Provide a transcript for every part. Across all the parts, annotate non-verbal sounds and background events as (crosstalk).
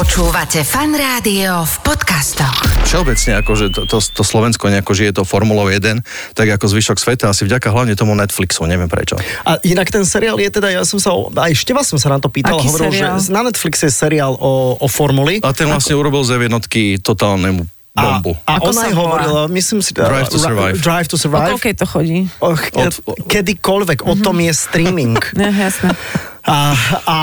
Počúvate fan rádio v podcastoch. Všeobecne, akože to, to, to Slovensko nejako žije to Formulou 1, tak ako zvyšok sveta, asi vďaka hlavne tomu Netflixu, neviem prečo. A inak ten seriál je teda, ja som sa, aj Števa som sa na to pýtal, Aký hovoril, seriál? že na Netflixe je seriál o, o formuli. A ten vlastne urobil z jednotky totálnemu bombu. A, a Ako sa aj volá? hovorila, myslím si... Drive to Survive. Drive to O Survive. koľkej to chodí? Och, Od- kedykoľvek, o tom je streaming. (laughs) Ne, jasné. (laughs) A, a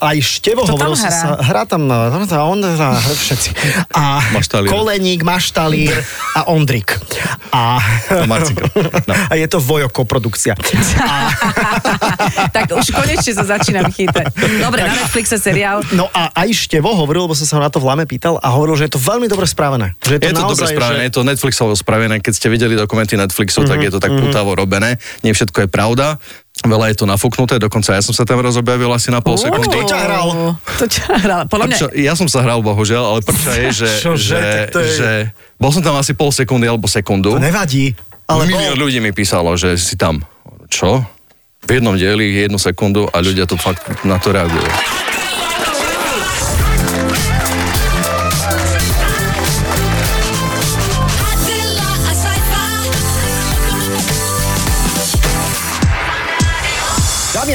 aj Števo Kto tam hovoril, hrá? sa, hrá tam, no, no, no, on hrá, všetci. A Maštalír. Koleník, Maštalír a Ondrik. A, A. No. (laughs) a je to Vojo koprodukcia. A, (laughs) tak už konečne sa začínam chytať. Dobre, na Netflixe seriál. no a aj Števo hovoril, lebo som sa ho na to v Lame pýtal a hovoril, že je to veľmi dobre spravené. Že Je to dobre naozaj, spravené, že... je to Netflixovo spravené. Keď ste videli dokumenty Netflixu, tak je to tak putavo robené. Nie všetko je pravda. Veľa je to nafúknuté, dokonca ja som sa tam raz objavil asi na pol sekundy. kto ťa hral? To ťa hral. Podľa mňa... Prča, ja som sa hral, bohužiaľ, ale prča je, že, (laughs) Čože? že, je- že bol som tam asi pol sekundy alebo sekundu. To nevadí. Ale Milión bol, ľudí mi písalo, že si tam. Čo? V jednom dieli jednu sekundu a ľudia to fakt na to reagujú.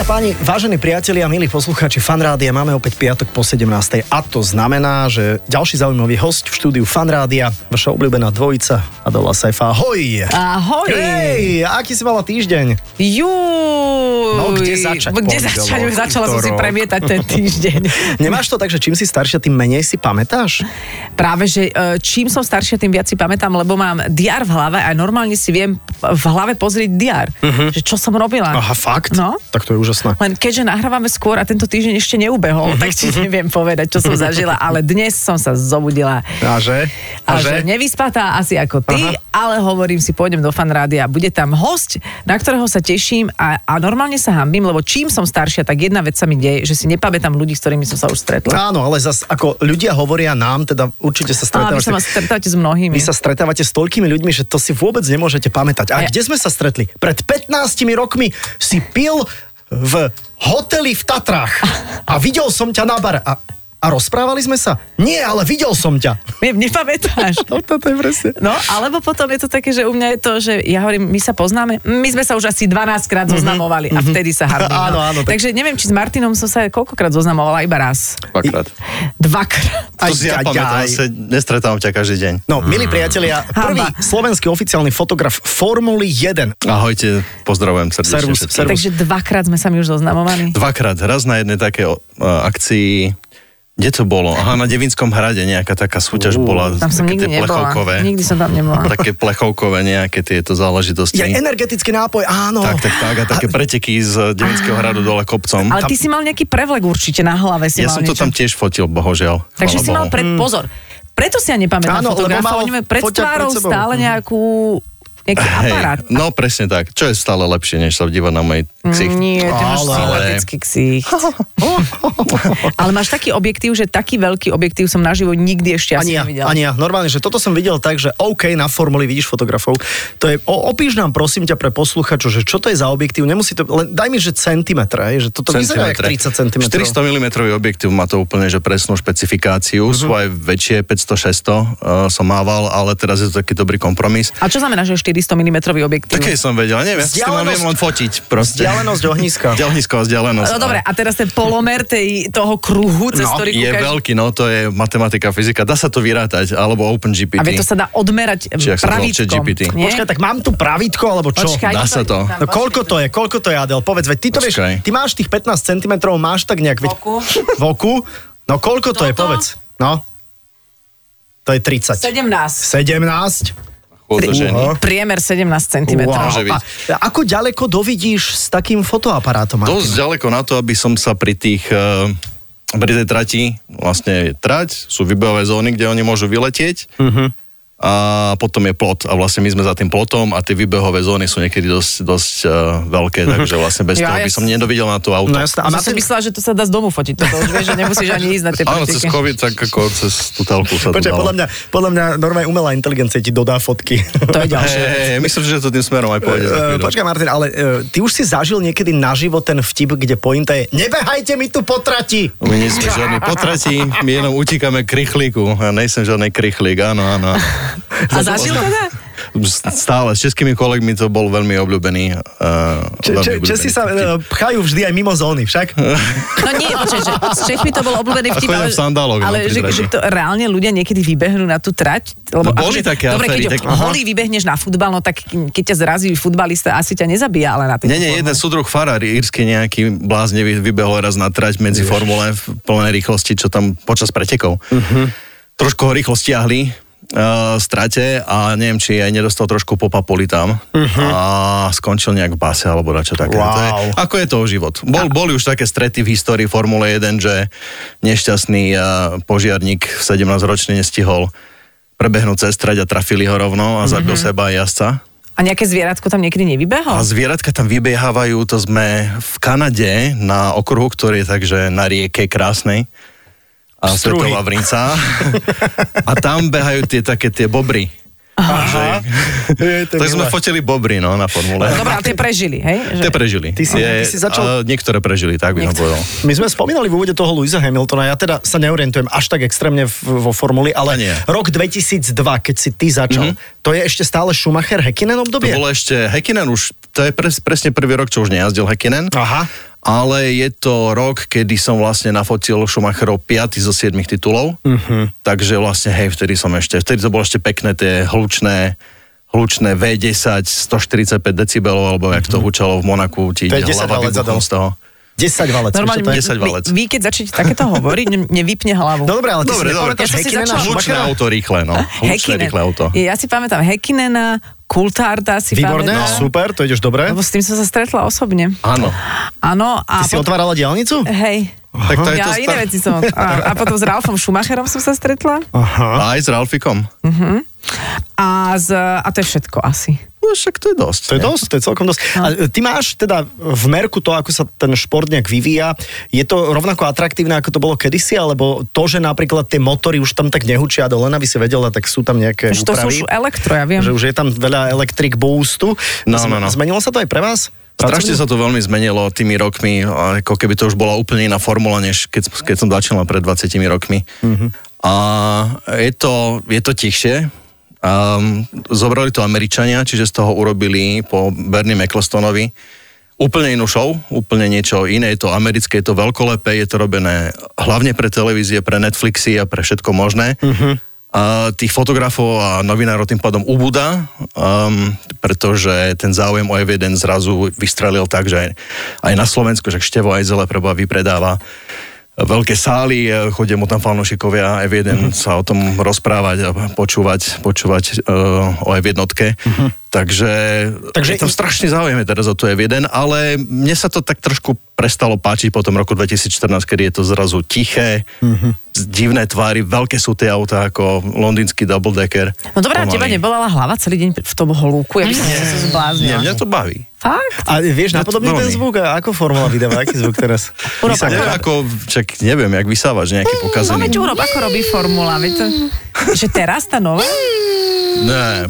Páni, vážení priatelia, milí poslucháči Fanrádia, máme opäť piatok po 17. A to znamená, že ďalší zaujímavý host v štúdiu Fanrádia, vaša obľúbená dvojica Adola Saifa. Ahoj! Ahoj! Hej, aký si mala týždeň? Juj! No, kde začať, Kde začať? Už Začala som si premietať ten (laughs) týždeň. Nemáš to tak, že čím si staršia, tým menej si pamätáš? Práve, že e, čím som staršia, tým viac si pamätám, lebo mám diar v hlave a normálne si viem v hlave pozrieť diar. Že čo som robila. Mhm. Aha, fakt? No. Tak to je úžasné. Len keďže nahrávame skôr a tento týždeň ešte neubehol, tak ti (laughs) neviem povedať, čo som zažila, ale dnes som sa zobudila. A že? A, že nevyspatá asi ako ty, Aha. ale hovorím si, pôjdem do fanrádia. Bude tam host, na ktorého sa teším a, a normálne sa hambím, lebo čím som staršia, tak jedna vec sa mi deje, že si nepamätám ľudí, s ktorými som sa už stretla. Áno, ale zas ako ľudia hovoria nám, teda určite sa A vy sa stretávate. stretávate s mnohými. Vy sa stretávate s toľkými ľuďmi, že to si vôbec nemôžete pamätať. A A ja- kde sme sa stretli? Pred 15 rokmi si pil v hoteli v Tatrách a videl som ťa na bar. A, a rozprávali sme sa? Nie, ale videl som ťa. Ne, nepamätáš. (laughs) No, to je presne. No, alebo potom je to také, že u mňa je to, že ja hovorím, my sa poznáme, my sme sa už asi 12 krát zoznamovali a vtedy sa hambím. Mhm, (laughs) Áno, no. áno, tak- Takže neviem, či s Martinom som sa koľkokrát zoznamovala, iba raz. Dvakrát. Dvakrát. To si ja pamätám, zase nestretávam ťa každý deň. No, milí priatelia, prvý Hamba. slovenský oficiálny fotograf Formuly 1. Ahojte, pozdravujem srdečne Servus, servus. Takže dvakrát sme sa mi už zoznamovali. Dvakrát, raz na jednej také uh, akcii, kde to bolo? Aha, na Devinskom hrade nejaká taká súťaž bola. Tam som také nikdy nebola. plechovkové. Nikdy som tam nebola. (laughs) Také plechovkové nejaké tieto záležitosti. Je energetický nápoj, áno. Tak, tak, tak. A také preteky z Devinského hradu dole kopcom. Ale ty si mal nejaký prevlek určite na hlave. Si Ja mal som to niečo. tam tiež fotil, bohužiaľ. Takže si mal pred... Pozor, preto si ja nepamätám Áno, fotografa, majú pred tvárou sebou. stále Mhm. nejakú nejaký aparát. Hej, no presne tak. Čo je stále lepšie, než sa dívať na môj ksicht. Nie, ty máš Ale- sympatický ksicht. (laughs) Ale máš taký objektív, že taký veľký objektív som naživo nikdy ešte asi Ani ja, nevidel. ani ja. Normálne, že toto som videl tak, že OK, na formuli vidíš fotografov. To je, o, opíš nám prosím ťa pre posluchačov, že čo to je za objektív, nemusí to, len daj mi, že centimetre, že toto vyzerá jak 30 cm. 400 mm objektív má to úplne že presnú špecifikáciu. Mhm. Sú aj väčšie, 500-600 uh, som mával, ale teraz je to taký dobrý kompromis. A čo znamená, že 400 mm objektív? Také som vedel, neviem, ja Vzdialenosť- viem len fotiť proste. Vzdialenosť ohniska. (laughs) Vzdialenosť a vzdialenosť. No dobre, a teraz ten polomer tej, toho kruhu, cez No, ktorý je kúkaš. veľký, no to je matematika, fyzika. Dá sa to vyrátať, alebo OpenGPT. A vie, to sa dá odmerať Či pravítkom. Nie? Počkaj, tak mám tu pravítko, alebo čo? Počkaj, Dá sa to. No koľko to je, koľko to je, Adel? Povedz, veď ty to vieš, Počkaj. ty máš tých 15 cm, máš tak nejak, veď... V oku. (laughs) V oku? No koľko to je, povedz. No. To je 30. 17. 17? Ženy. Priemer 17 cm. Wow. A ako ďaleko dovidíš s takým fotoaparátom, Martin? Dosť ďaleko na to, aby som sa pri tých uh, pri tej trati, vlastne je trať, sú výbehové zóny, kde oni môžu vyletieť. Mhm. A potom je plot a vlastne my sme za tým plotom a tie výbehové zóny sú niekedy dosť, dosť uh, veľké, takže vlastne bez Ja, toho by som nedovidel na to auto. No jasné. A ja som Martin, myslela, že to sa dá z domu fotiť. Toto už vieš, že nemusíš ani ísť na tie Áno, cez. COVID, tak ako cez tú telku sa dalo. podľa mňa, podľa mňa normálne umelá inteligencia ti dodá fotky. To je ďalšie. Hej, hej, myslím, že to tým smerom aj pôjde. chvíľu. Počkaj, Martin, ale eh, ty už si zažil niekedy naživo ten vtip, kde pointa je nebehajte mi tu po trati. My nie sme žiadni potratí, my jenom utíkame k rychlíku. Ja nejsem žiadny krychlík, áno, áno. áno. (laughs) A zažil teda? Stále, s českými kolegmi to bol veľmi obľúbený. Uh, Č- č- Česi sa eh, pchajú vždy aj mimo zóny, však? (laughs) No nie, počkaj, že s Čechmi to bol obľúbený vtip, ale, v sandáloch, no, ale pri že, že to reálne ľudia niekedy vybehnú na tú trať. Lebo No, boli akože- také Dobre, aféry, keď tak- holý vybehneš na futbal, no tak keď ťa zrazí futbalista, asi ťa nezabíja, ale na tej Nie, nie, jeden súdruh farár írsky nejaký bláznivý vybehol raz na trať medzi formule v plnej rýchlosti, čo tam počas pretekov. Trošku ho rýchlo stiahli uh, strate a neviem, či aj nedostal trošku po papuli tam a skončil nejak v base alebo čo také. Wow. To je, ako je to život? Bol, boli už také strety v histórii Formule 1, že nešťastný uh, požiarník 17-ročný nestihol prebehnúť cez trať a trafili ho rovno a zabil seba aj jazdca. A nejaké zvieratko tam niekedy nevybehlo? A zvieratka tam vybiehávajú, to sme v Kanade na okruhu, ktorý je takže na rieke krásnej. A Struhy. Svetová Vrinca. A tam behajú tie také tie bobry. Aha. Je to Tak sme fotili bobry, no, na formule. Dobre, ale tie prežili, hej? Tie prežili. Ty si- Je- ty si začal- niektoré prežili, tak by som povedal. My sme spomínali v úvode toho Louisa Hamiltona, ja teda sa neorientujem až tak extrémne v, vo formuli, ale nie. rok 2002, keď si ty začal, to je ešte stále Schumacher Häkkinen To obdobie? bolo ešte Hekinen už, to je pres, presne prvý rok, čo už nejazdil Hekinen. Aha. Ale je to rok, kedy som vlastne nafotil Schumacherov 5 zo 7 titulov. Uh-huh. Takže vlastne, hej, vtedy som ešte, vtedy to bolo ešte pekné, tie hlučné, hlučné V10, 145 decibelov, alebo jak to hučalo v Monaku, ti 10 hlava z toho. 10 valec. Normálne, je? 10 valec. vy, vy, keď začnete takéto hovoriť, ne- nevypne hlavu. No dobre, ale ty Dobre, si dobre, ja som si začala- Hlučné auto rýchle, no. Hlučné rýchle auto. Ja si pamätám Häkkinena, Kultárda si Výborné, pamätám. super, to ideš dobre. Lebo s tým som sa stretla osobne. Áno. Áno. A Ty si pot- otvárala diálnicu? Hej. Tak to je ja to iné star- veci som. A, a potom s Ralfom Schumacherom som sa stretla. Aha. A aj s Ralfikom. A, z, a to je všetko asi. No však to je dosť. To je nie? dosť, to je celkom dosť. A e, ty máš teda v merku to, ako sa ten šport nejak vyvíja, je to rovnako atraktívne, ako to bolo kedysi, alebo to, že napríklad tie motory už tam tak nehučia, do len aby si vedela, tak sú tam nejaké Už to sú úpravy, už elektro, ja viem. že už je tam veľa electric boostu. No, no, no. Zmenilo sa to aj pre vás? Strašne sa to veľmi zmenilo tými rokmi, a ako keby to už bola úplne iná formula, než keď, keď som začínal pred 20 rokmi. Mm-hmm. A je to, je to tichšie. Um, zobrali to Američania, čiže z toho urobili po Bernie Ecclestonovi úplne inú show, úplne niečo iné. Je to americké, je to veľkolepé, je to robené hlavne pre televízie, pre Netflixy a pre všetko možné. Uh-huh. A tých fotografov a novinárov tým pádom ubúda, um, pretože ten záujem o F1 zrazu vystrelil tak, že aj, aj na Slovensku, že Števo aj zele preba vypredáva veľké sály, e, chodia mu tam fanúšikovia F1 uh-huh. sa o tom rozprávať a počúvať, počúvať uh, o F1. Uh-huh. Takže, Takže je tam i- strašný záujem je teraz o to F1, ale mne sa to tak trošku prestalo páčiť po tom roku 2014, kedy je to zrazu tiché, uh-huh. divné tvary, veľké sú tie autá ako londýnsky double decker. No dobrá, teba nebolela hlava celý deň v tom holúku, ja by som sa Nie, zbláznila. mňa to baví. Fakt? A vieš napodobniť ten zvuk? A ako formula vydáva? Aký zvuk teraz? Urob Vysáva- Nie, ako, čak neviem, jak vysávaš nejaký No pokazený. veď urob, ako robí formula, veď to... Že teraz tá nová? Ne,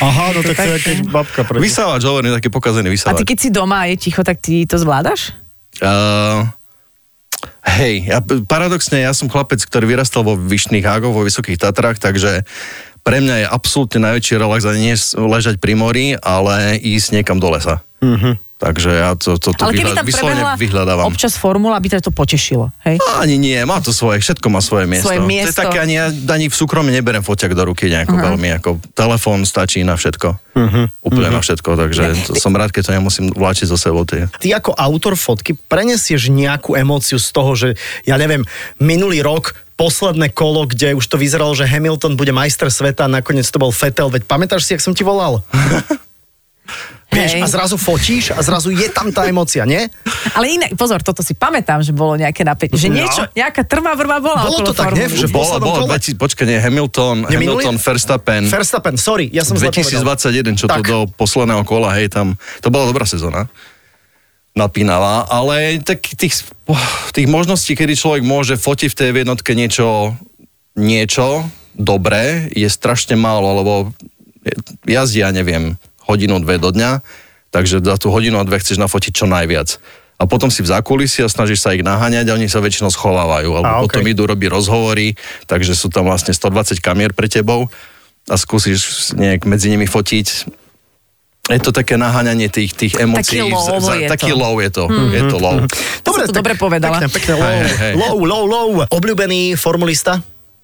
Aha, no tak to je keď babka proti. vysávač, hovorím, taký pokazený A ty vysávač. keď si doma a je ticho, tak ty to zvládaš? Uh, hej, ja, paradoxne, ja som chlapec, ktorý vyrastal vo Vyšných Hágoch, vo Vysokých Tatrách, takže pre mňa je absolútne najväčší relax a nie ležať pri mori, ale ísť niekam do lesa. Mhm. Takže ja to, to, to Ale keby vyhľad, tam vyslovene vyhľadávam. občas formula, by to potešilo, hej? Ani nie, má to svoje, všetko má svoje miesto. Svoje To je miesto. také, ani, ja ani v súkromí neberem foťak do ruky nejako uh-huh. veľmi, ako telefón stačí na všetko. Uh-huh. Úplne uh-huh. na všetko, takže to, som rád, keď to nemusím vláčiť zo sebou. Tie. Ty ako autor fotky prenesieš nejakú emóciu z toho, že ja neviem, minulý rok posledné kolo, kde už to vyzeralo, že Hamilton bude majster sveta a nakoniec to bol Vettel, veď pamätáš si, jak som ti volal? (laughs) Vieš, a zrazu fotíš a zrazu je tam tá emocia, nie? Ale inak, pozor, toto si pamätám, že bolo nejaké napätie. Že No. niečo, nejaká trvá vrba bola Bolo to tak, nie? Že kole? 20, počkaj, nie, Hamilton, Nie? Hamilton, Verstappen. Verstappen, sorry, ja som zle povedal. 2021, čo to Tak. do posledného kola, hej, tam, to bola dobrá sezóna. Napínavá, ale tak tých, tých možností, kedy človek môže fotiť v tej jednotke niečo, niečo dobré, je strašne málo, lebo jazdí, ja neviem, hodinu, dve do dňa, takže za tú hodinu a dve chceš nafotiť čo najviac. A potom si v zákulisí a snažíš sa ich naháňať a oni sa väčšinou schovávajú. Alebo A, potom okej. idú robiť rozhovory, takže sú tam vlastne 120 kamier pre tebou a skúsiš nejak medzi nimi fotiť. Je to také naháňanie tých, tých emócií. low je taký to. low je to. Je to low. To si to dobre povedala. Pekne, pekne, low, Hej, hej, hej. low, low, low. Obľúbený formulista?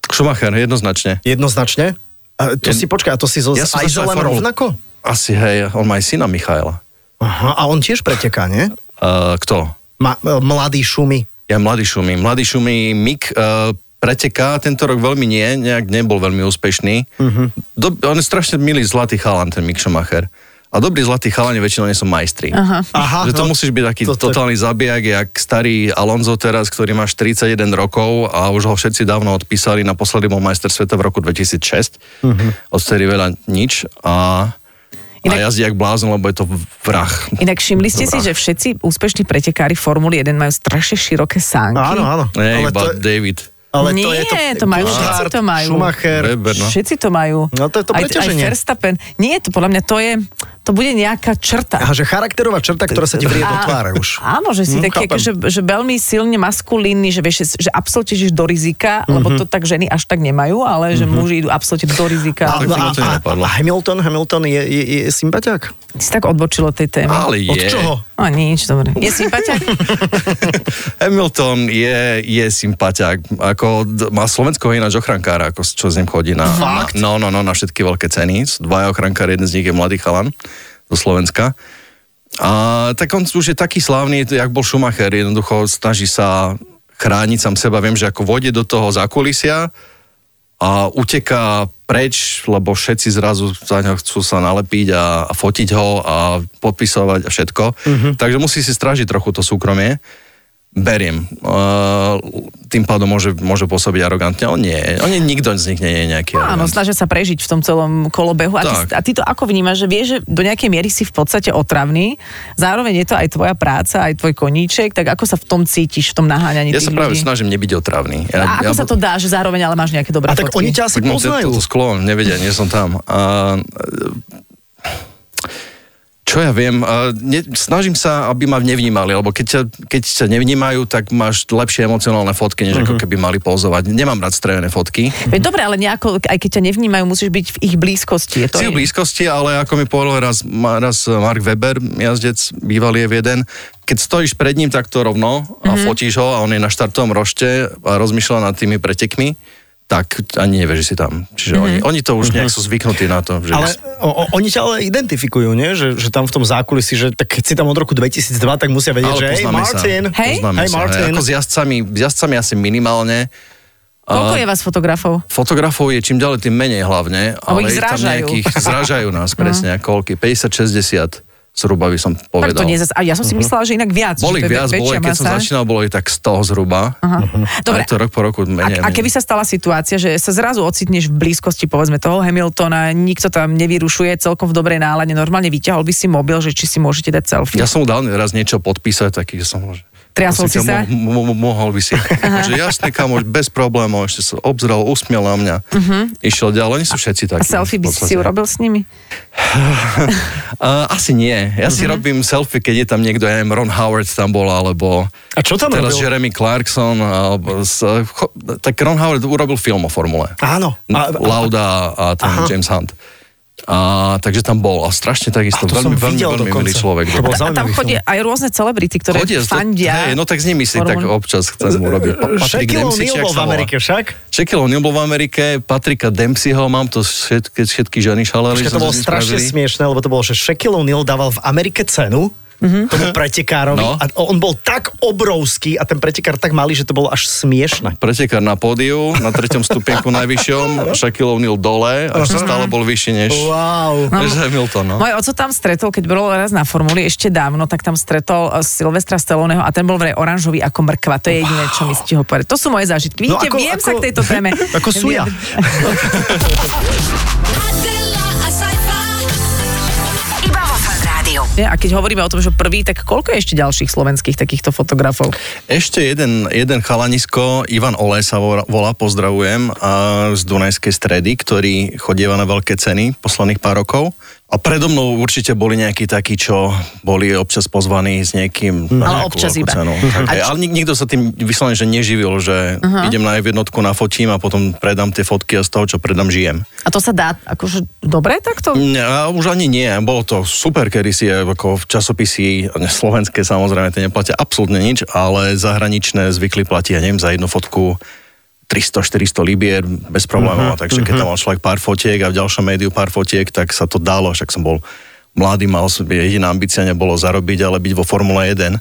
Schumacher, jednoznačne. Jednoznačne? A to Je- si, počkaj, a to si so Ja Aizelem formulu- rovnako? Asi, hej, on má aj syna Michaela. Aha, a on tiež preteká, nie? Uh, kto? Ma, e, mladý šumy. Ja mladý šumí. Mladý šumí Mik uh, preteká, tento rok veľmi nie, nejak nebol veľmi úspešný. Uh-huh. Do, on je strašne milý zlatý chalan, ten Mick Schumacher. A dobrí zlatí chalani väčšinou nie sú majstri. Aha. Aha, že to no. musíš byť taký To- to- totálny zabijak, jak starý Alonso teraz, ktorý má 41 rokov a už ho všetci dávno odpísali. Naposledy bol majster sveta v roku 2006. Uh-huh. Odtedy veľa nič a, a Inak- jazdí jak blázon, lebo je to vrah. Inak všimli ste si, že všetci úspešní pretekári Formuly 1 majú strašne široké sánky? Áno, áno. Nie, ale iba to, David. Ale to Nie, je to, to majú, Coulthard, všetci to majú. Schumacher. Weber, no. Všetci to majú. No to je to aj, aj preťaženie. Verstappen. Nie, to podľa mňa to je, to bude nejaká črta. Aha, že charakterová črta, ktorá sa ti vrie do tváre už. Áno, že si Hm, taký, že, že veľmi silne maskulínny, že vieš, že absolútne ideš do rizika, lebo Mhm. to tak ženy až tak nemajú, ale že muži idú absolútne do rizika. A, to a, a, a Hamilton, Hamilton je, je, je sympatiák? Ty si tak odbočilo tej témy. Ale je. Od čoho? A nič, dobre. Je sympatiák? (laughs) (laughs) Hamilton je, je sympatiák. Ako, d- má Slovensko ináč ochrankára, ako, s- čo z ním chodí na, na, no, no, no, na všetky veľké ceny. Dvaja ochrankári, jeden z nich je mladý chalan zo Slovenska. A tak on už je taký slávny, jak bol Schumacher, jednoducho snaží sa chrániť sám seba. Viem, že ako vode do toho zákulisia a uteká preč, lebo všetci zrazu za ňo chcú sa nalepiť a, a fotiť ho a podpisovať a všetko. Mm-hmm. Takže musí si strážiť trochu to súkromie. Beriem. Uh, tým pádom môže, môže pôsobiť arogantne. On nie. On je, nikto z nich nie je nejaký Áno, arogant. snažia sa prežiť v tom celom kolobehu. A ty, a ty to ako vnímaš, že vieš, že do nejakej miery si v podstate otravný, zároveň je to aj tvoja práca, aj tvoj koníček, tak ako sa v tom cítiš, v tom naháňaní Ja sa práve ľudí? snažím nebyť otravný. Ja, A ako ja, sa to dá, že zároveň ale máš nejaké dobré A tak fotky? oni ťa asi Tak poznajú. toto sklo, nevedia, nie som tam. A, čo ja viem, ne, snažím sa, aby ma nevnímali, lebo keď ťa, keď ťa nevnímajú, tak máš lepšie emocionálne fotky, než ako keby mali pozovať. Nemám rád strevené fotky. Veď dobre, ale nejako, aj keď ťa nevnímajú, musíš byť v ich blízkosti. Je to Si v blízkosti, ale ako mi povedal raz, raz Mark Weber, jazdec, bývalý je jeden, keď stojíš pred ním takto rovno a mm-hmm. fotíš ho a on je na štartovom rošte a rozmýšľa nad tými pretekmi, tak ani nevieš, že si tam. Čiže mm-hmm. oni, oni to už nejak sú zvyknutí na to. Že Ale o, o, oni ťa ale identifikujú, nie? Že, že tam v tom zákulisí, že tak keď si tam od roku 2002, tak musia vedieť, že hej, Martin. Sa. Hej? Poznáme Hej, sa. Martin. Hej, ako s jazdcami, s jazdcami asi minimálne. Koľko je vás fotografov? Fotografov je čím ďalej tým menej hlavne. Lebo ich je tam zrážajú. Nejakých, zrážajú nás (laughs) presne, koľky? 50-60 zhruba by som Tak povedal. to nie zas, a ja som si myslela, že inak viac. Boli že to viac, boli, keď som masa. začínal, bolo ich tak 100 zhruba. Aha. Dobre, A to rok po roku menej. A, a keby sa stala situácia, že sa zrazu ocitneš v blízkosti povedzme toho Hamiltona, nikto tam nevyrušuje, celkom v dobrej nálade, normálne vyťahol by si mobil, že či si môžete dať selfie. Ja som mu dal raz niečo podpísať, taký, som že- Triasol si sa? Mo, mo, mohol by si. že jasne, kamoš, bez problémov, ešte sa obzrel, usmiel na mňa. Išiel ďalej, oni sú všetci A takí. selfie v by si urobil s nimi? (laughs) Asi nie. Ja si robím selfie, keď je tam niekto, ja neviem, Ron Howard tam bol, alebo A čo tam teraz robil? Jeremy Clarkson, alebo s, tak Ron Howard urobil film o formule. Áno. A, a, Lauda a ten Aha. James Hunt. A, takže tam bol a strašne takisto, A veľmi, veľmi, veľmi milý človek. To bol A tam chodia aj rôzne celebrity, ktoré Chodia, to- fandia. Hej, no tak s nimi si tak občas chcem urobiť. Pa- Patrick Dempsey, bol v? Amerike však? Shaquille O'Neal bol v Amerike, Patrika Dempseyho, mám to všetky, všetky ženy šaleli. To bolo strašne smiešné, lebo to bolo, že Shaquille O'Neal dával v Amerike cenu tomu pretekárovi. No. A on bol tak obrovský a ten pretekár tak malý, že to bolo až smiešne. Pretekár na pódiu, na treťom stupienku najvyššom, (laughs) Shaquille O'Neal dole a ešte stále bol vyšší než, Wow. (laughs) než Hamilton. No. Môj oco tam stretol, keď bol raz na formuli ešte dávno, tak tam stretol eh, Silvestra Stalloneho a ten bol vraj oranžový ako mrkva. To je jediné, čo mi stihol povedať. To sú moje zážitky. No Vidíte, ako- viem sa ako- k tejto téme. (laughs) Ako suja. A keď hovoríme o tom, že prvý, tak koľko je ešte ďalších slovenských takýchto fotografov? Ešte jeden, jeden chalanisko, Ivan Ole sa volá, pozdravujem, a z Dunajskej stredy, ktorý chodieva na veľké ceny posledných pár rokov. A predo mnou určite boli nejakí takí, čo boli občas pozvaní s niekým na Ale občas iba. Cenu. Okay. č- Ale nik- nikto sa tým vyslovene, že neživil, že uh-huh. idem na jednotku, nafotím a potom predám tie fotky a z toho, čo predám, žijem. A to sa dá akože dobre takto? Nie, a už ani nie. Bolo to super, kedy si ako v časopisy, ne, slovenské samozrejme, tie neplatia absolútne nič, ale zahraničné zvykli platiť, ja neviem, za jednu fotku 300-400 libier bez problémov. Uh-huh, takže keď tam mal človek pár fotiek a v ďalšom médiu pár fotiek, tak sa to dalo, však som bol mladý, mal som, jediná ambícia nebolo zarobiť, ale byť vo Formule 1.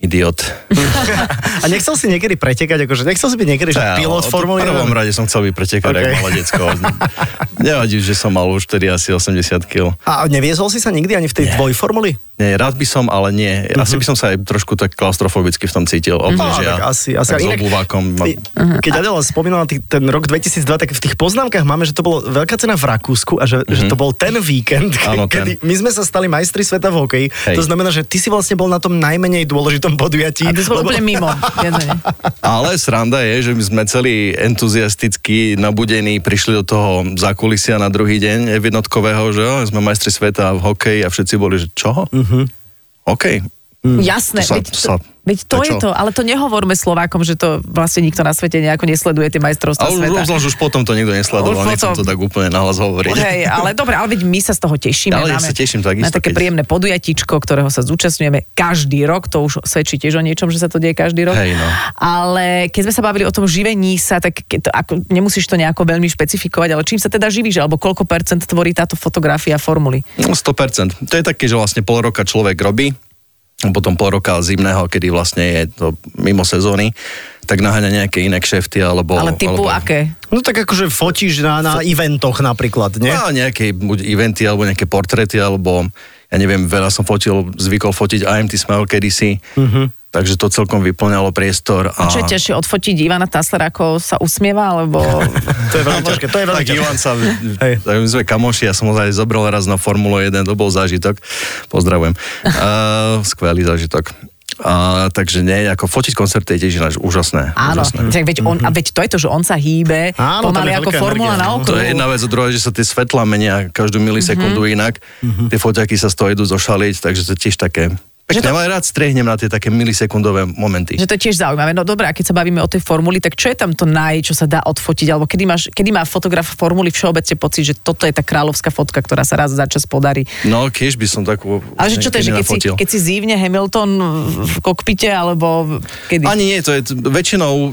Idiot. (laughs) A nechcel si niekedy pretekať, akože nechcel si byť niekedy, že pilot Formuly V prvom 1? rade som chcel byť pretekár, Okay. okay. malé decko. (laughs) Nevadí, že som mal už tedy asi 80 kg. A neviezol si sa nikdy ani v tej dvojformuli? Nie, rád by som, ale nie. Uh-huh. Asi by som sa aj trošku tak klaustrofobicky v tom cítil. Obzvlášť, Á, že ja tak asi- asi. tak s Inak- obúvakom. ma- Ty, keď Adela spomínala tý, ten rok 2002, tak v tých poznámkach máme, že to bolo veľká cena v Rakúsku a že, že to bol ten víkend, ke, Áno, (laughs) ten. kedy my sme sa stali majstri sveta v hokeji. Hej. To znamená, že ty si vlastne bol na tom najmenej dôležitom podujatí. A ty bol úplne mimo. (laughs) Ale sranda je, že my sme celí entuziasticky nabudení, prišli do toho zákulisia na druhý deň jednotkového, že jo, sme majstri sveta v hokeji a všetci boli, že čo? Uh-huh. OK. Jasné, To sa- veď to, sa- veď to je to, ale to nehovorme Slovákom, že to vlastne nikto na svete nejako nesleduje tie majstrovstvá sveta. obzvlášť už potom to nikto nesledoval, Už nechcem potom- to tak úplne nahlas hovoriť. Hej, ale dobre, ale veď my sa z toho tešíme. Ale ja sa teším takisto, na také keď- príjemné podujatičko, ktorého sa zúčastňujeme každý rok, to už svedčí tiež o niečom, že sa to deje každý rok. Hej, no. Ale keď sme sa bavili o tom živení sa, tak to, ako, nemusíš to nejako veľmi špecifikovať, ale čím sa teda živíš, alebo koľko percent tvorí táto fotografia formuly? No 100%. To je také, že vlastne pol roka človek robí, potom pol roka zimného, kedy vlastne je to mimo sezóny, tak naháňa nejaké iné kšefty alebo... ale typu alebo, aké? No tak akože fotíš na, na eventoch napríklad, nie? No, nejaké buď eventy alebo nejaké portréty, alebo ja neviem, veľa som fotil, zvykol fotiť IMT Smile kedysi, uh-huh. Takže to celkom vyplňalo priestor. A čo je ťažšie odfotiť Ivana Taslera, ako sa usmieva, alebo... (laughs) To je veľmi ťažké, to je veľmi tak. Ivan sa, Hej. tak my sme kamoši, ja som ho aj zobral raz na Formulu 1, to bol zážitok. Pozdravujem. Uh, skvelý zážitok. A, takže nie, ako fotiť koncerty je tiež ináč úžasné. Áno, úžasné. tak veď, on, a veď to je to, že on sa hýbe Áno, pomaly ako formula energia, na no. okruhu. To je jedna vec, a druhá, že sa tie svetlá menia každú milisekundu mm-hmm. inak. Mm-hmm. Tie foťaky sa z toho idú zošaliť, takže to je tiež také... Že Pekne, to- ale rád strehnem na tie také milisekundové momenty. Že to je tiež zaujímavé. No dobré, a keď sa bavíme o tej formuli, tak čo je tam to naj, čo sa dá odfotiť? Alebo kedy, máš, kedy má fotograf formuly všeobecne pocit, že toto je tá kráľovská fotka, ktorá sa raz za čas podarí? No, keď by som takú... Ale že čo to je, že keď si, keď si zívne Hamilton v kokpite, alebo kedy? Ani nie, to je väčšinou e,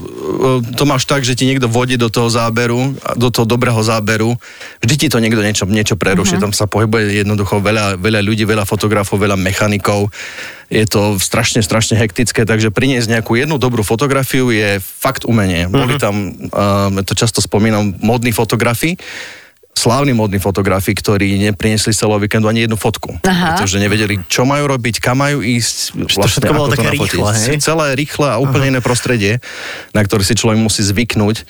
to máš tak, že ti niekto vodí do toho záberu, a do toho dobrého záberu. Vždy ti to niekto niečo, niečo preruší. Uh-huh. Tam sa pohybuje jednoducho veľa, veľa ľudí, veľa fotografov, veľa mechanikov. Je to strašne, strašne hektické, takže priniesť nejakú jednu dobrú fotografiu je fakt umenie. Uh-huh. Boli tam, uh, to často spomínam, modní fotografi, slávni modní fotografi, ktorí nepriniesli celého víkendu ani jednu fotku. Aha. Pretože nevedeli, čo majú robiť, kam majú ísť, to všetko bolo ako to nafotiť. rýchle, hej? Celé rýchle a úplne iné prostredie, na ktoré si človek musí zvyknúť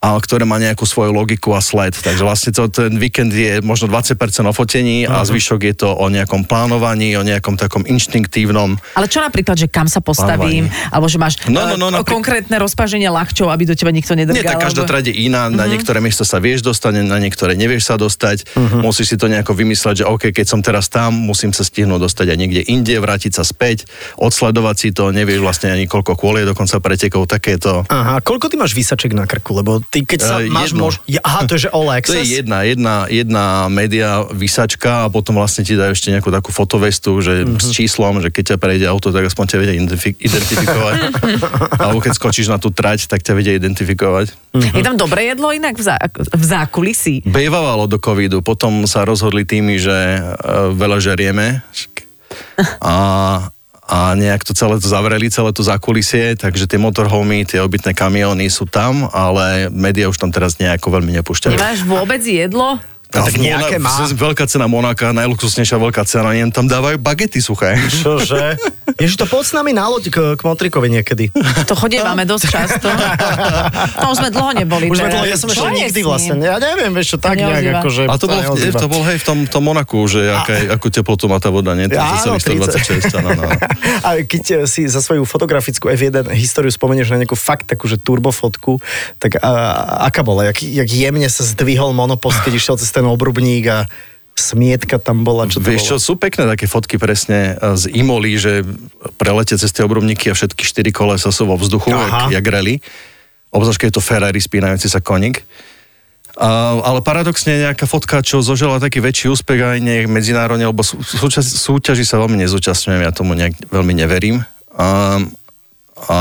a ktoré má nejakú svoju logiku a sled. Takže vlastne to, ten víkend je možno 20% o fotení a zvyšok je to o nejakom plánovaní, o nejakom takom inštinktívnom. Ale čo napríklad, že kam sa postavím, alebo že máš No, no, no, eh, naprí- konkrétne rozpáženie ľahčov, aby do teba nikto nedrgal? Nie, tak každá alebo... trať je iná, na niektoré miesta sa vieš dostať, na niektoré nevieš sa dostať. Musíš si to nejako vymysleť, že OK, keď som teraz tam, musím sa stihnúť dostať aj niekde inde, vrátiť sa späť, odsledovať si to, nevieš vlastne ani koľko kôlie dokonca pretekov, takéto. Aha, koľko ty máš výsaček na krku? Lebo ty, keď sa Eh, máš mož... Ja, aha, to je, že all (laughs) To access? je jedna, jedna, jedna média vysačka a potom vlastne ti dajú ešte nejakú takú fotovestu, že Mhm. s číslom, že keď ťa prejde auto, tak aspoň ťa vedia identifi- (laughs) identifikovať. Alebo keď skočíš na tú trať, tak ťa vedia identifikovať. Je tam dobré jedlo inak v, zá, v zákulisí? Bejvávalo do covidu, potom sa rozhodli tými, že uh, veľa žerieme. (laughs) A, a nejak to celé to zavreli, celé to zákulisie, takže tie motorhomy, tie obytné kamióny sú tam, ale médiá už tam teraz nejako veľmi nepúšťajú. Nemáš vôbec jedlo? No, tak v nejaké má. Veľká cena Monaka, najluxusnejšia veľká cena, jen tam dávajú bagety suché. Čože? (laughs) Ježiš, to poď s nami na loď k, k Motrikovi niekedy. To chodievame dosť často. No, už sme dlho neboli. Už sme dlho, ja som ešte je nikdy vlastne, ja neviem, vieš čo, tak Neozýva. nejak akože... A to bol, to bol hej v tom, tom Monaku, že aká, akú teplotu má tá voda, nie? Áno, Áno, 126, áno, no. A keď eh, si za svoju fotografickú F1 históriu spomenieš na nejakú fakt takú, že turbofotku, tak a, aká bola? Jak, jak jemne sa zdvihol monopost, keď išiel cez ten obrubník a smietka tam bola, čo to Vieš čo, bolo? sú pekné také fotky presne e, z Imoli, že prelete cez tie obrubníky a všetky štyri kolesa sú vo vzduchu, Aha. jak, jak rally. Obzvlášť, keď je to Ferrari spínajúci sa koník. A, ale paradoxne nejaká fotka, čo zožila taký väčší úspech aj nejak medzinárodne, lebo sú, súčas, súťaži sa veľmi nezúčastňujem, ja tomu nejak veľmi neverím. A, a,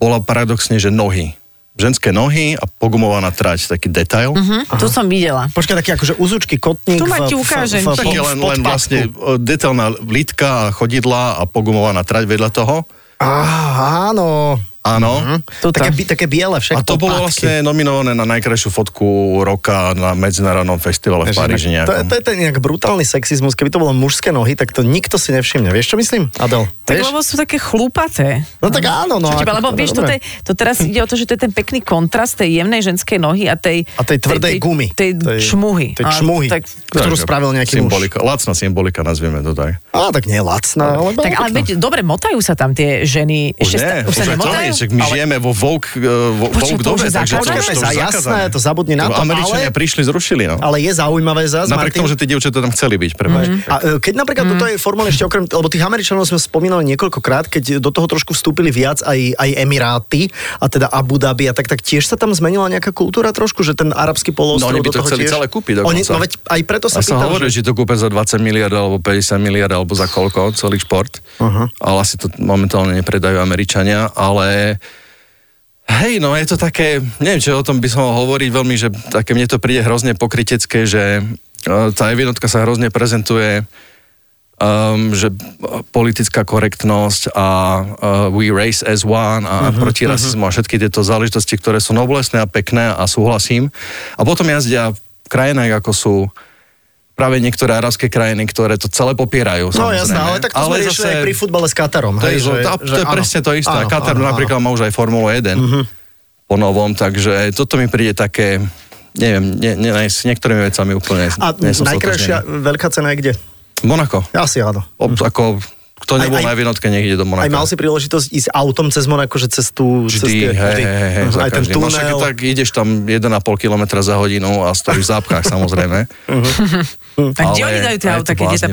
bola paradoxne, že nohy. Ženské nohy a pogumovaná trať, taký detail. Hm, tu som videla. Počkaj, taký akože úzučky, kotník Tu ma ti ukážem, v, v, v len, len vlastne e, detailná lítka a chodidla a pogumovaná trať vedľa toho. Á, áno. Áno. Tuto. Také, také biele však. A to bolo vlastne nominované na najkrajšiu fotku roka na medzinárodnom festivale v Paríži inak To, nejakom. to je ten nejak brutálny sexizmus. Keby to bolo mužské nohy, tak to nikto si nevšimne. Vieš, čo myslím, Adel? Tak Vieš? lebo sú také chlúpaté. No tak áno, no. Čo teba, ako- lebo vieš, to, je, to teraz ide o to, že to je ten pekný kontrast tej jemnej ženskej nohy a tej... A tej tvrdej gumy. Tej, Tej- čmuhy. tej A čmuhy. Tak, ktorú Tak, spravil nejaký symbolika, Lacná symbolika, nazvieme to tak. Á, tak nie je lacná, ale tak ale veď, dobre, motajú sa tam tie ženy. Už Ešte nie, už sa už to nemotajú? Však my žijeme vo Vogue, e, vo, to už dobe, takže to, to je jasné, to zabudni na to, Američania ale- prišli, zrušili, no. Ale je zaujímavé zás, Napriek Martin. tomu, že tie dievčatá tam chceli byť, prepáč. A e, keď napríklad toto je formálne ešte okrem, lebo tých Američanov sme spomínali niekoľkokrát, keď do toho trošku vstúpili viac aj, aj Emiráty, a teda Abu Dhabi, a tak, tak tiež sa tam zmenila nejaká kultúra trošku, že ten arabský poloostrov No, oni by to chceli tiež... celé kúpiť dokonca. Oni, no veď aj preto sa Ja pýtam, hovorí, že... že to kúpe za 20 miliard alebo 50 miliard alebo za koľko, celý šport. Ale asi to momentálne nepredajú Američania, ale hej, no je to také, neviem, čo o tom by som hovoriť veľmi, že také mne to príde hrozne pokrytecké, že eh, tá jednotka sa hrozne prezentuje um, že politická korektnosť a uh, we race as one a uh-huh, proti rasizmu a všetky tieto záležitosti, ktoré sú noblesné a pekné a súhlasím. A potom jazdia v krajinách, ako sú práve niektoré arabské krajiny, ktoré to celé popierajú. No jasné, ale tak to sme riešili aj pri futbale s Katarom. To hej, že, to, to je áno. presne to isté. Áno, Katar áno, napríklad áno. má už aj Formulu 1 po novom, takže toto mi príde také, neviem, ne, ne, ne, s niektorými vecami úplne A najkrajšia veľká cena je kde? Monako. Asi áno. Ob, ako, kto Aj- nebol aj- na jednotke, nech ide do Monaka. Aj mal si príležitosť ísť autom cez Monako, že cez tú... cez Vždy, tie, hej, hej, hej, Aj ten. No však tunel. tak ideš tam 1,5 km za hodinu a stojíš v zápkách samozrejme. A kde oni dajú tie auta, keď je tá,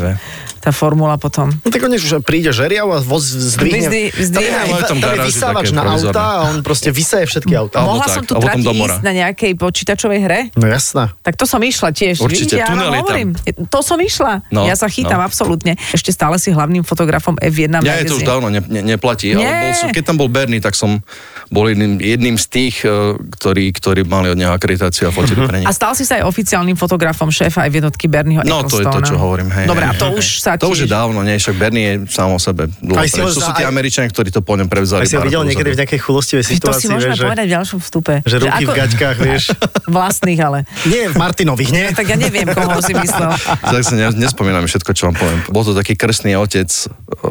tá formula potom? No tak oni už príde žeriav a voz zdvihne. Vyzdvihne. Tam je, vysávač na auta a on proste vysaje všetky auta. Mohla som tu trati ísť na nejakej počítačovej hre? No jasná. Tak to som išla tiež. Určite, tunel je tam. hovorím. To som išla. No, ja sa chytám no. absolútne. Ešte stále si hlavným fotografom F1 Ja je to už magazín. dávno ne, ne, neplatí, ale Nie. bol som, keď tam bol Bernie, tak som bol jedným, jedným z tých, eh, ktorí, ktorí mali od neho akreditáciu a fotili pre nich. A stal si sa aj oficiálnym fotografom šéfa aj jednotky Bernieho No to je to, čo hovorím. Hej, Dobre, a hej, to hej, už hej. sa To už je dávno, nie, však Bernie je sám o sebe dlho Aj si To sú tí Američania, ktorí to po ňom prevzali. Aj si ho videl niekedy v nejakej chulostivej Veď To si situácii, môžeme vieš, povedať v ďalšom vstupe. že ruky v gaťkách, vieš. (laughs) Vlastných, ale. Nie, v Martinových, nie? (laughs) Tak ja neviem, koho si myslel. Tak ne, nespomínam všetko, čo vám poviem. Bol to taký krstný otec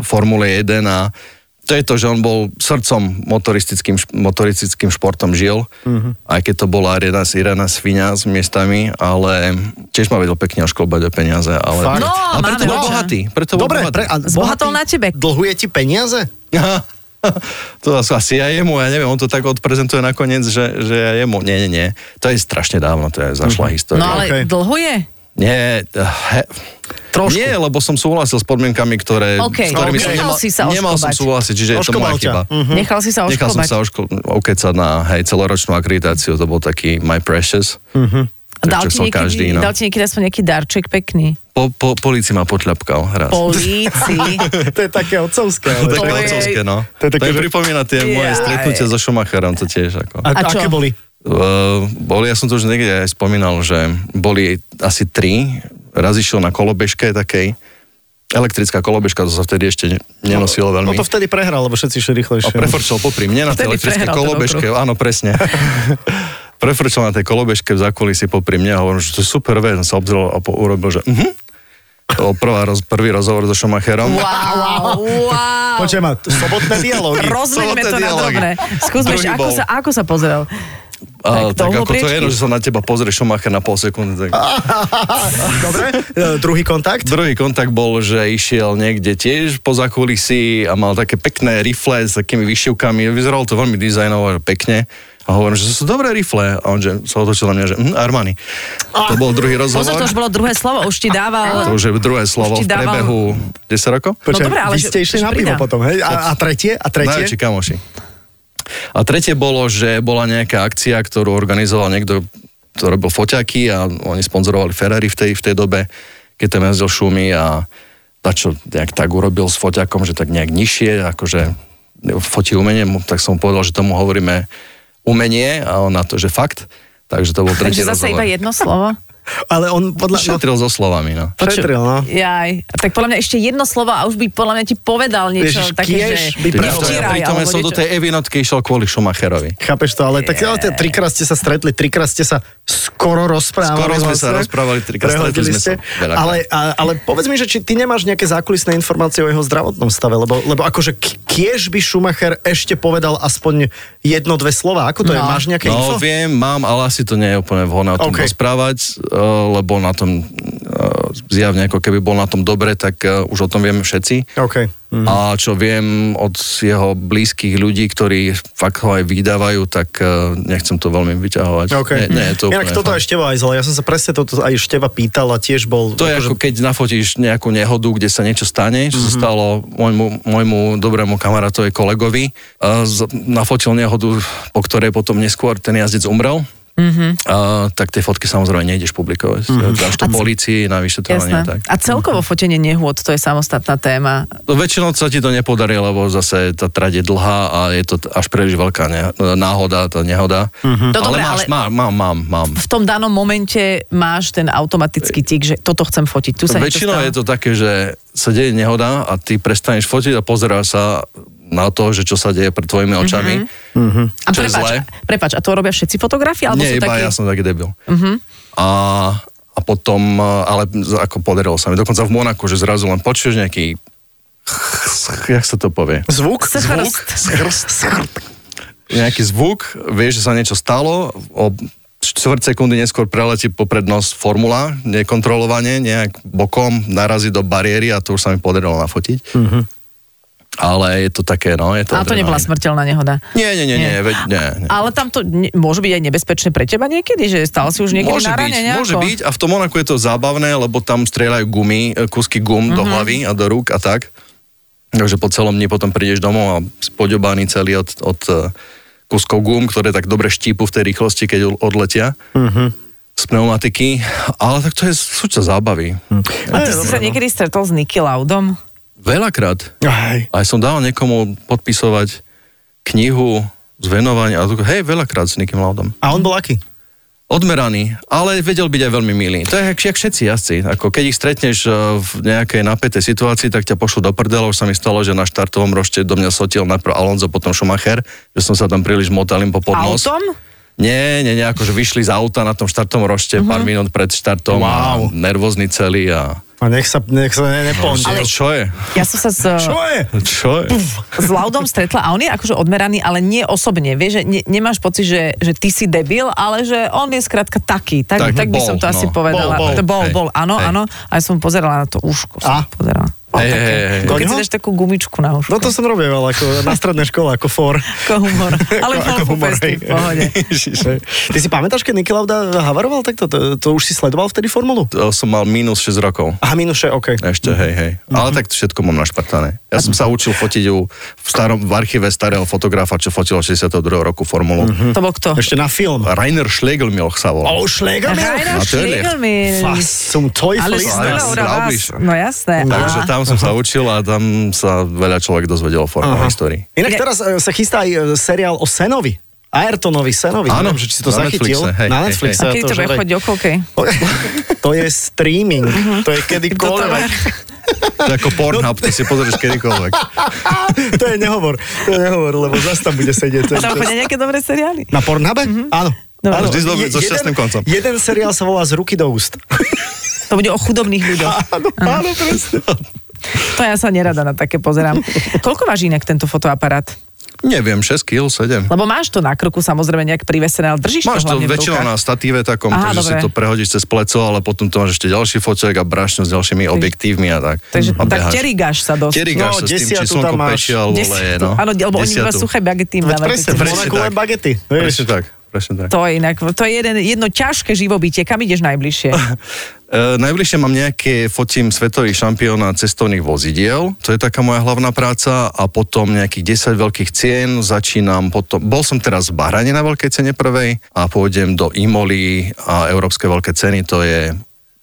Formule 1 a to je to, že on bol srdcom motoristickým, motoristickým športom žil, mm-hmm. aj keď to bola Irena, Irena Svinia s miestami, ale tiež ma vedel pekne oškolbať o peniaze. Ale, Fakt? No, ale preto bol bohatý. Preto bol Dobre, bohatý. pre, a Zbohatol bohatý na tebe. Dlhuje ti peniaze? (laughs) to asi aj jemu, ja neviem, on to tak odprezentuje nakoniec, že, že ja jemu. Nie, nie, nie. To je strašne dávno, to je zašla história. No ale Okay. dlhuje? Nie, he, Trošku. nie, lebo som súhlasil s podmienkami, ktoré, OK, s ktorými som nechal nemal, si sa nemal som oškobať. súhlasiť, čiže je to moja chyba. Mhm. Nechal si sa Nechal som oškobať? sa oško- okecať na hej, celoročnú akreditáciu, to bol taký My Precious. A Dal ti, niekedy, každý, no. dal ti niekedy aspoň nejaký darček pekný? Po, po, polícii ma potľapkal raz. Polícii. (laughs) To je také otcovské. to Ale... je také je- otcovské, no. to je také, to že- pripomína tie moje Jaj. stretnutia so Schumacherom, to tiež ako. A, A čo? aké boli? Uh, boli, ja som to už niekde aj spomínal, že boli asi tri. Raz išiel na kolobežke takej Elektrická kolobežka, to sa vtedy ešte ne- nenosilo veľmi. No to vtedy prehral, lebo všetci šli A rýchlejšie. prefrčil popri mne na tej elektrickej ten kolobežke, áno, presne. (laughs) prefrčil na tej kolobežke v zákulisí popri mne a hovorím, že to je super vec. On sa obzrel a po, urobil, že mhm. To bol prvá, roz, prvý rozhovor so Schumacherom. Wow, wow. Počujem sobotné dialógy. Rozmeňme to na dialógy. dobre. Skúsme, ako sa, ako sa pozrel. A, Tak tak ako to je jedno, že sa na teba pozrie Schumacher na pol sekundy. Tak... (laughs) Dobre, e, druhý kontakt. Druhý kontakt bol, že išiel niekde tiež po zakulisí a mal také pekné rifle s takými vyšivkami. Vyzeralo to veľmi dizajnovo, pekne. A hovorím, že to sú dobré rifle. A on že sa otočil na mňa, že hm, Armani. To bol druhý Pozor, rozhovor. to už bolo druhé slovo, už ti dával... To už je druhé slovo v dával- prebehu 10 rokov. Počujem, dobre, ale vy ste išli na pivo potom, hej? A, a tretie? A tretie? Najväčší kamoši. A tretie bolo, že bola nejaká akcia, ktorú organizoval niekto, kto robil foťaky a oni sponzorovali Ferrari v tej, v tej dobe, keď tam jazdil šumy a čo nejak tak urobil s foťakom, že tak nejak nižšie, akože fotí umenie, tak som povedal, že tomu hovoríme umenie a on na to, že fakt. Takže to bol (laughs) tretí Takže zase iba jedno slovo? Ale on podľa... No, Šetril so slovami, no. Šetril, no. Jaj, tak podľa mňa ešte jedno slovo a už by podľa mňa ti povedal niečo Ježiš, také, kiež že... by ja pritom ja som do tej Evinotky išiel kvôli Schumacherovi. Chápeš to, ale tak ale trikrát ste sa stretli, trikrát ste sa skoro rozprávali. Skoro sme sa vlastne. rozprávali, trikrát stretli sme sa. Ale, ale povedz mi, že či ty nemáš nejaké zákulisné informácie o jeho zdravotnom stave, lebo, lebo akože kiež by Schumacher ešte povedal aspoň jedno, dve slova. Ako to je? No. Máš nejaké No info? viem, mám, ale asi to nie je úplne vhodné o tom OK. okay. rozprávať, lebo na tom eh, zjavne, ako keby bol na tom dobre, tak eh, už o tom vieme všetci. OK. Mm. A čo viem od jeho blízkych ľudí, ktorí fakt ho aj vydávajú, tak nechcem to veľmi vyťahovať. OK. Nie, nie to Inak toto aj Števa aj zle. Ja som sa presne toto aj Števa pýtal a tiež bol... To je akože- ako keď nafotíš nejakú nehodu, kde sa niečo stane, čo Mhm. sa stalo môjmu, môjmu dobrému kamarátovi, kolegovi. Nafotil nehodu, po ktorej potom neskôr ten jazdec umrel. Mhm. A, tak tie fotky samozrejme nejdeš publikovať. Dáš to policii na vyšetrovanie. a Jasné. Tak. A celkovo fotenie nehôd, to je samostatná téma. No, väčšinou sa ti to nepodarí, lebo zase tá trať je dlhá a je to až príliš veľká ne- náhoda, tá nehoda. Mhm. No ale dobre, máš, ale- mám, mám, mám, mám. V tom danom momente máš ten automatický tik, že toto chcem fotiť. Tu sa Väčšinou je to také, že sa deje nehoda a ty prestaneš fotiť a pozeráš sa na to, že čo sa deje pred tvojimi očami. A čo je prepač, zlé. prepač, a to robia všetci fotografi? Alebo Nie, sú iba takí... ja som taký debil. A, a potom, eh, ale ako podarilo sa mi, dokonca v Monaku, že zrazu len počuješ nejaký jak sa to povie? Zvuk? Sachrst. Nejaký zvuk, vieš, že sa niečo stalo, o čtvrt sekundy neskôr preletí popred nos formula, nekontrolovane, nejak bokom narazí do bariéry a to už sa mi podarilo nafotiť. Mhm. Ale je to také, no, je to... Ale to nebola smrteľná nehoda. Nie, nie, nie, nie, Nie. veď, nie, nie. Ale tam to ne, môže byť aj nebezpečné pre teba niekedy, že stal si už niekedy Môže na byť, rane nejako? môže byť a v tom Monaku je to zábavné, lebo tam strieľajú gumy, e, kúsky Mhm. gum do hlavy a do rúk a tak. Takže po celom dni potom prídeš domov a si poďobaný celý od, od e, kúskov gum, ktoré tak dobre štípu v tej rýchlosti, keď odletia. Z pneumatiky, ale tak to je súčasť zábavy. A ty si sa niekedy stretol s Nicky Laudom? Veľakrát. Aj. Aj som dal niekomu podpisovať knihu z venovania, hej, veľakrát s Nikim Laudom. A on bol aký? Odmeraný, ale vedel byť aj veľmi milý. To je jak, jak všetci jazdci. Ako keď ich stretneš eh, v nejakej napätej situácii, tak ťa pošlu do prdela. Už sa mi stalo, že na štartovom rošte do mňa sotil najprv Alonso, potom Schumacher, že som sa tam príliš motal im po podnos. Autom? Nie, nie, nie, akože vyšli z auta na tom štartovom rošte pár minút pred štartom a Wow. nervózny celý a... A nech sa, nech sa ne, neponde. Ale... Čo je? Ja som sa s, (laughs) Čo je? Čo je? (laughs) s Laudom stretla a on je akože odmeraný, ale nie osobne. Vieš, že ne, nemáš pocit, že, že ty si debil, ale že on je skrátka taký. Tak, tak, Tak by bol, som to no. asi povedala. Bol, bol. To bol, Hej, bol, áno, hej. áno. A ja som pozerala na to uško. Som A? pozerala. Také, hej, hej. Keď si dáš takú gumičku na uško. No to som robil ako na strednej škole, ako for. Ako humor. (laughs) Ale Ako- ako humor, hej. v pohode. (laughs) Ty si pamätáš, keď Niki Lauda havaroval takto? To, to už si sledoval vtedy formulu? To som mal minus 6 rokov. Aha, minuše, OK. Ešte, hej, hej. Mhm. Ale tak to všetko mám našpartané. Ja som sa učil fotiť u, v, starom, v archíve starého fotografa, čo fotil 62. roku formulu. To bol kto? Ešte na film. Rainer Schlegelmilch sa volal. Oh, Schlegelmilch? Rainer. Schlegelmilch. Teufel. No jasné. Takže tam som sa učil a tam sa veľa človek dozvedel o formulovej histórii. Inak teraz e, sa chystá aj e, seriál o Senovi. Ayrtonovi Senovi. Áno, že si to na zachytil. Netflixe, hej, na hej, Netflixe. A kedy to bude chodiť o koľkej? (laughs) To je streaming. To je kedykoľvek. (laughs) To je ako Pornhub, to si pozrieš kedykoľvek. to je nehovor, to je nehovor, lebo zase tam bude sedieť. A tam chodia nejaké dobré seriály. Na Pornhube? Áno. Dobre. Áno. Vždy so- Je- so jeden- šťastným koncom. Jeden seriál sa volá Z ruky do úst. To bude o chudobných ľuďoch. Áno, áno, presne. To ja sa nerada na také pozerám. Koľko váži inak tento fotoaparát? Neviem, 6 kg, 7. Lebo máš to na kroku samozrejme nejak privesené, ale držíš Máš to to väčšinou na statíve takom, Aha, takže si dobre. to prehodíš cez pleco, ale potom to máš ešte ďalší foček a brašňu s ďalšími objektívmi a tak. Takže a tak terigáš sa dosť. Terigáš No, sa s tým, či slnko pečie alebo leje. No. Áno, lebo oni iba Desiatu. suché bagety Veď presne, si- presne tak. Presne tak. Presne tak. To je inak, to je jeden, jedno ťažké živobytie. Kam ideš najbližšie? (laughs) E, najbližšie mám nejaké, fotím svetový šampiónat cestovných vozidiel, to je taká moja hlavná práca a potom nejakých 10 veľkých cien, začínam potom, bol som teraz v Bahrane na veľkej cene prvej a pôjdem do Imoli a Európske veľké ceny, to je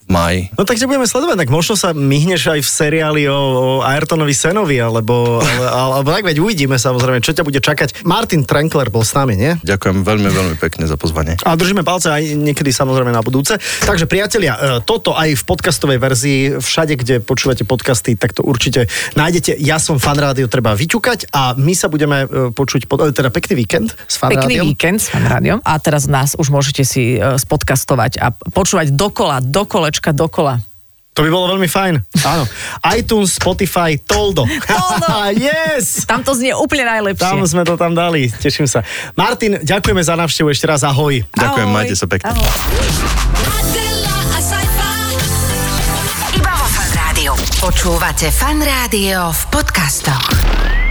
v maji. No tak ťa budeme sledovať, tak možno sa myhneš aj v seriáli o, o Ayrtonovi Senovi, alebo, ale, alebo tak veď uvidíme samozrejme, čo ťa bude čakať. Martin Trankler bol s nami, nie? Ďakujem veľmi, veľmi pekne za pozvanie. A držíme palce aj niekedy samozrejme na budúce. Takže priatelia, e, toto aj v podcastovej verzii, všade, kde počúvate podcasty, tak to určite nájdete. Ja som fan rádio, treba vyťukať a my sa budeme e, počuť, pod, e, teda pekný víkend s fan Pekný rádiom. víkend s Fan Rádiom. A teraz nás už môžete si spodcastovať a počúvať dokola, dokolečka, dokola. To by bolo veľmi fajn. Áno. iTunes, Spotify, Toldo. Toldo. (laughs) yes! Tam to znie úplne najlepšie. Tam sme to tam dali, teším sa. Martin, ďakujeme za návštevu ešte raz, ahoj. Ďakujem, Ahoj. majte sa pekne. Počúvate Fan Rádio v podcastoch.